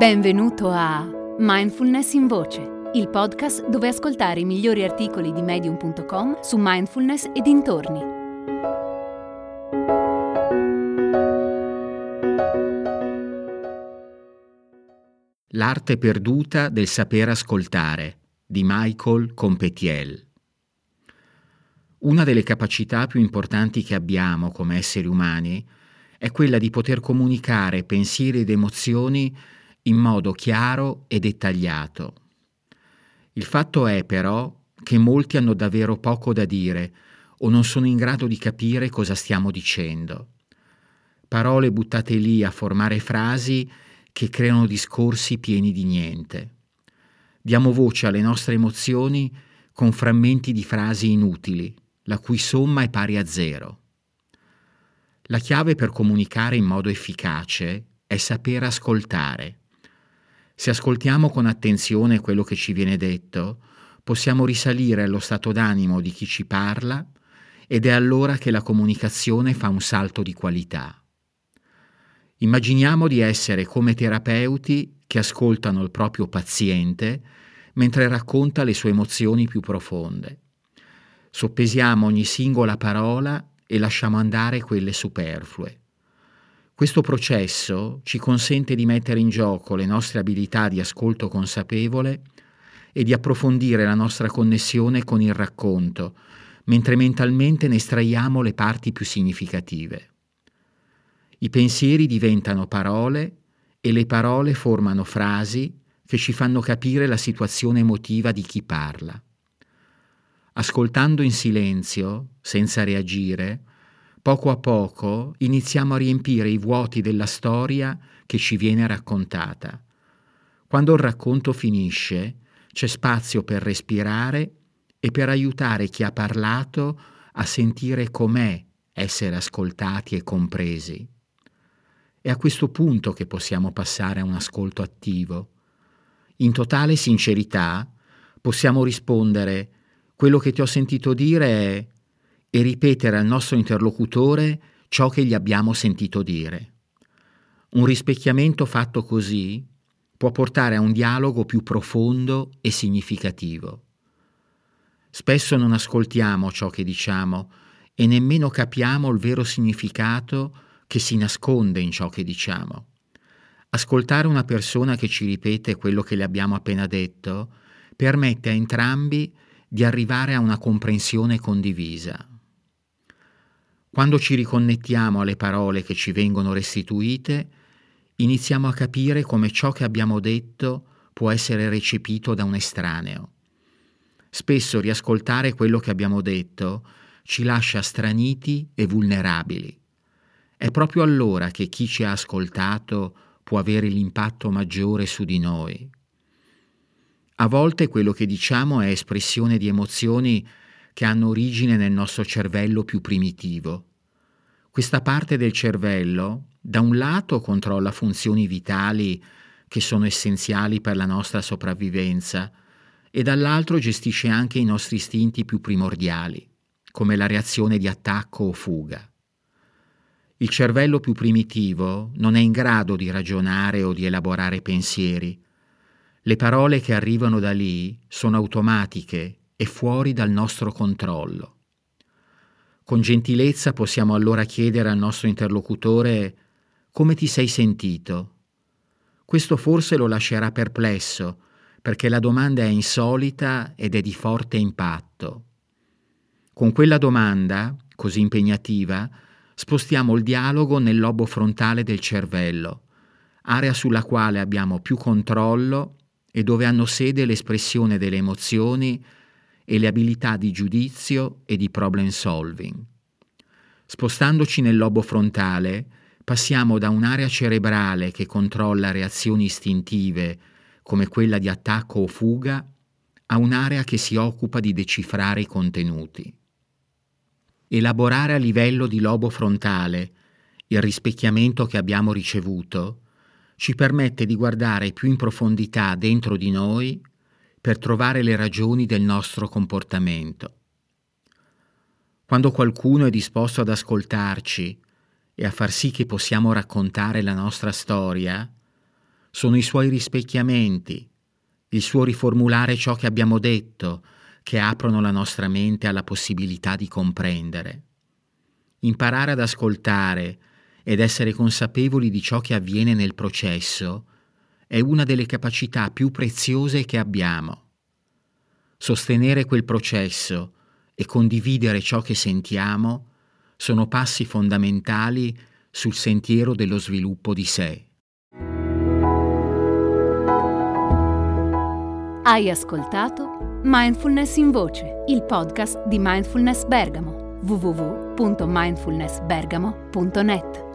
Benvenuto a Mindfulness in Voce, il podcast dove ascoltare i migliori articoli di medium.com su mindfulness e dintorni. L'arte perduta del saper ascoltare di Michael Competiel. Una delle capacità più importanti che abbiamo come esseri umani è quella di poter comunicare pensieri ed emozioni in modo chiaro e dettagliato. Il fatto è però che molti hanno davvero poco da dire o non sono in grado di capire cosa stiamo dicendo. Parole buttate lì a formare frasi che creano discorsi pieni di niente. Diamo voce alle nostre emozioni con frammenti di frasi inutili, la cui somma è pari a zero. La chiave per comunicare in modo efficace è saper ascoltare. Se ascoltiamo con attenzione quello che ci viene detto, possiamo risalire allo stato d'animo di chi ci parla ed è allora che la comunicazione fa un salto di qualità. Immaginiamo di essere come terapeuti che ascoltano il proprio paziente mentre racconta le sue emozioni più profonde. Soppesiamo ogni singola parola e lasciamo andare quelle superflue. Questo processo ci consente di mettere in gioco le nostre abilità di ascolto consapevole e di approfondire la nostra connessione con il racconto, mentre mentalmente ne estraiamo le parti più significative. I pensieri diventano parole e le parole formano frasi che ci fanno capire la situazione emotiva di chi parla. Ascoltando in silenzio, senza reagire, poco a poco iniziamo a riempire i vuoti della storia che ci viene raccontata. Quando il racconto finisce, c'è spazio per respirare e per aiutare chi ha parlato a sentire com'è essere ascoltati e compresi. È a questo punto che possiamo passare a un ascolto attivo. In totale sincerità possiamo rispondere quello che ti ho sentito dire è e ripetere al nostro interlocutore ciò che gli abbiamo sentito dire. Un rispecchiamento fatto così può portare a un dialogo più profondo e significativo. Spesso non ascoltiamo ciò che diciamo e nemmeno capiamo il vero significato che si nasconde in ciò che diciamo. Ascoltare una persona che ci ripete quello che le abbiamo appena detto permette a entrambi di arrivare a una comprensione condivisa. Quando ci riconnettiamo alle parole che ci vengono restituite, iniziamo a capire come ciò che abbiamo detto può essere recepito da un estraneo. Spesso riascoltare quello che abbiamo detto ci lascia straniti e vulnerabili. È proprio allora che chi ci ha ascoltato può avere l'impatto maggiore su di noi. A volte quello che diciamo è espressione di emozioni che hanno origine nel nostro cervello più primitivo. Questa parte del cervello, da un lato, controlla funzioni vitali che sono essenziali per la nostra sopravvivenza e dall'altro gestisce anche i nostri istinti più primordiali, come la reazione di attacco o fuga. Il cervello più primitivo non è in grado di ragionare o di elaborare pensieri. Le parole che arrivano da lì sono automatiche e fuori dal nostro controllo. Con gentilezza possiamo allora chiedere al nostro interlocutore come ti sei sentito. Questo forse lo lascerà perplesso, perché la domanda è insolita ed è di forte impatto. Con quella domanda, così impegnativa, spostiamo il dialogo nel lobo frontale del cervello, area sulla quale abbiamo più controllo e dove hanno sede l'espressione delle emozioni e le abilità di giudizio e di problem solving. Spostandoci nel lobo frontale, passiamo da un'area cerebrale che controlla reazioni istintive come quella di attacco o fuga a un'area che si occupa di decifrare i contenuti. Elaborare a livello di lobo frontale il rispecchiamento che abbiamo ricevuto ci permette di guardare più in profondità dentro di noi per trovare le ragioni del nostro comportamento. Quando qualcuno è disposto ad ascoltarci e a far sì che possiamo raccontare la nostra storia, sono i suoi rispecchiamenti, il suo riformulare ciò che abbiamo detto, che aprono la nostra mente alla possibilità di comprendere. Imparare ad ascoltare ed essere consapevoli di ciò che avviene nel processo è una delle capacità più preziose che abbiamo. Sostenere quel processo e condividere ciò che sentiamo sono passi fondamentali sul sentiero dello sviluppo di sé. Hai ascoltato Mindfulness in Voce, il podcast di Mindfulness Bergamo www.mindfulnessbergamo.net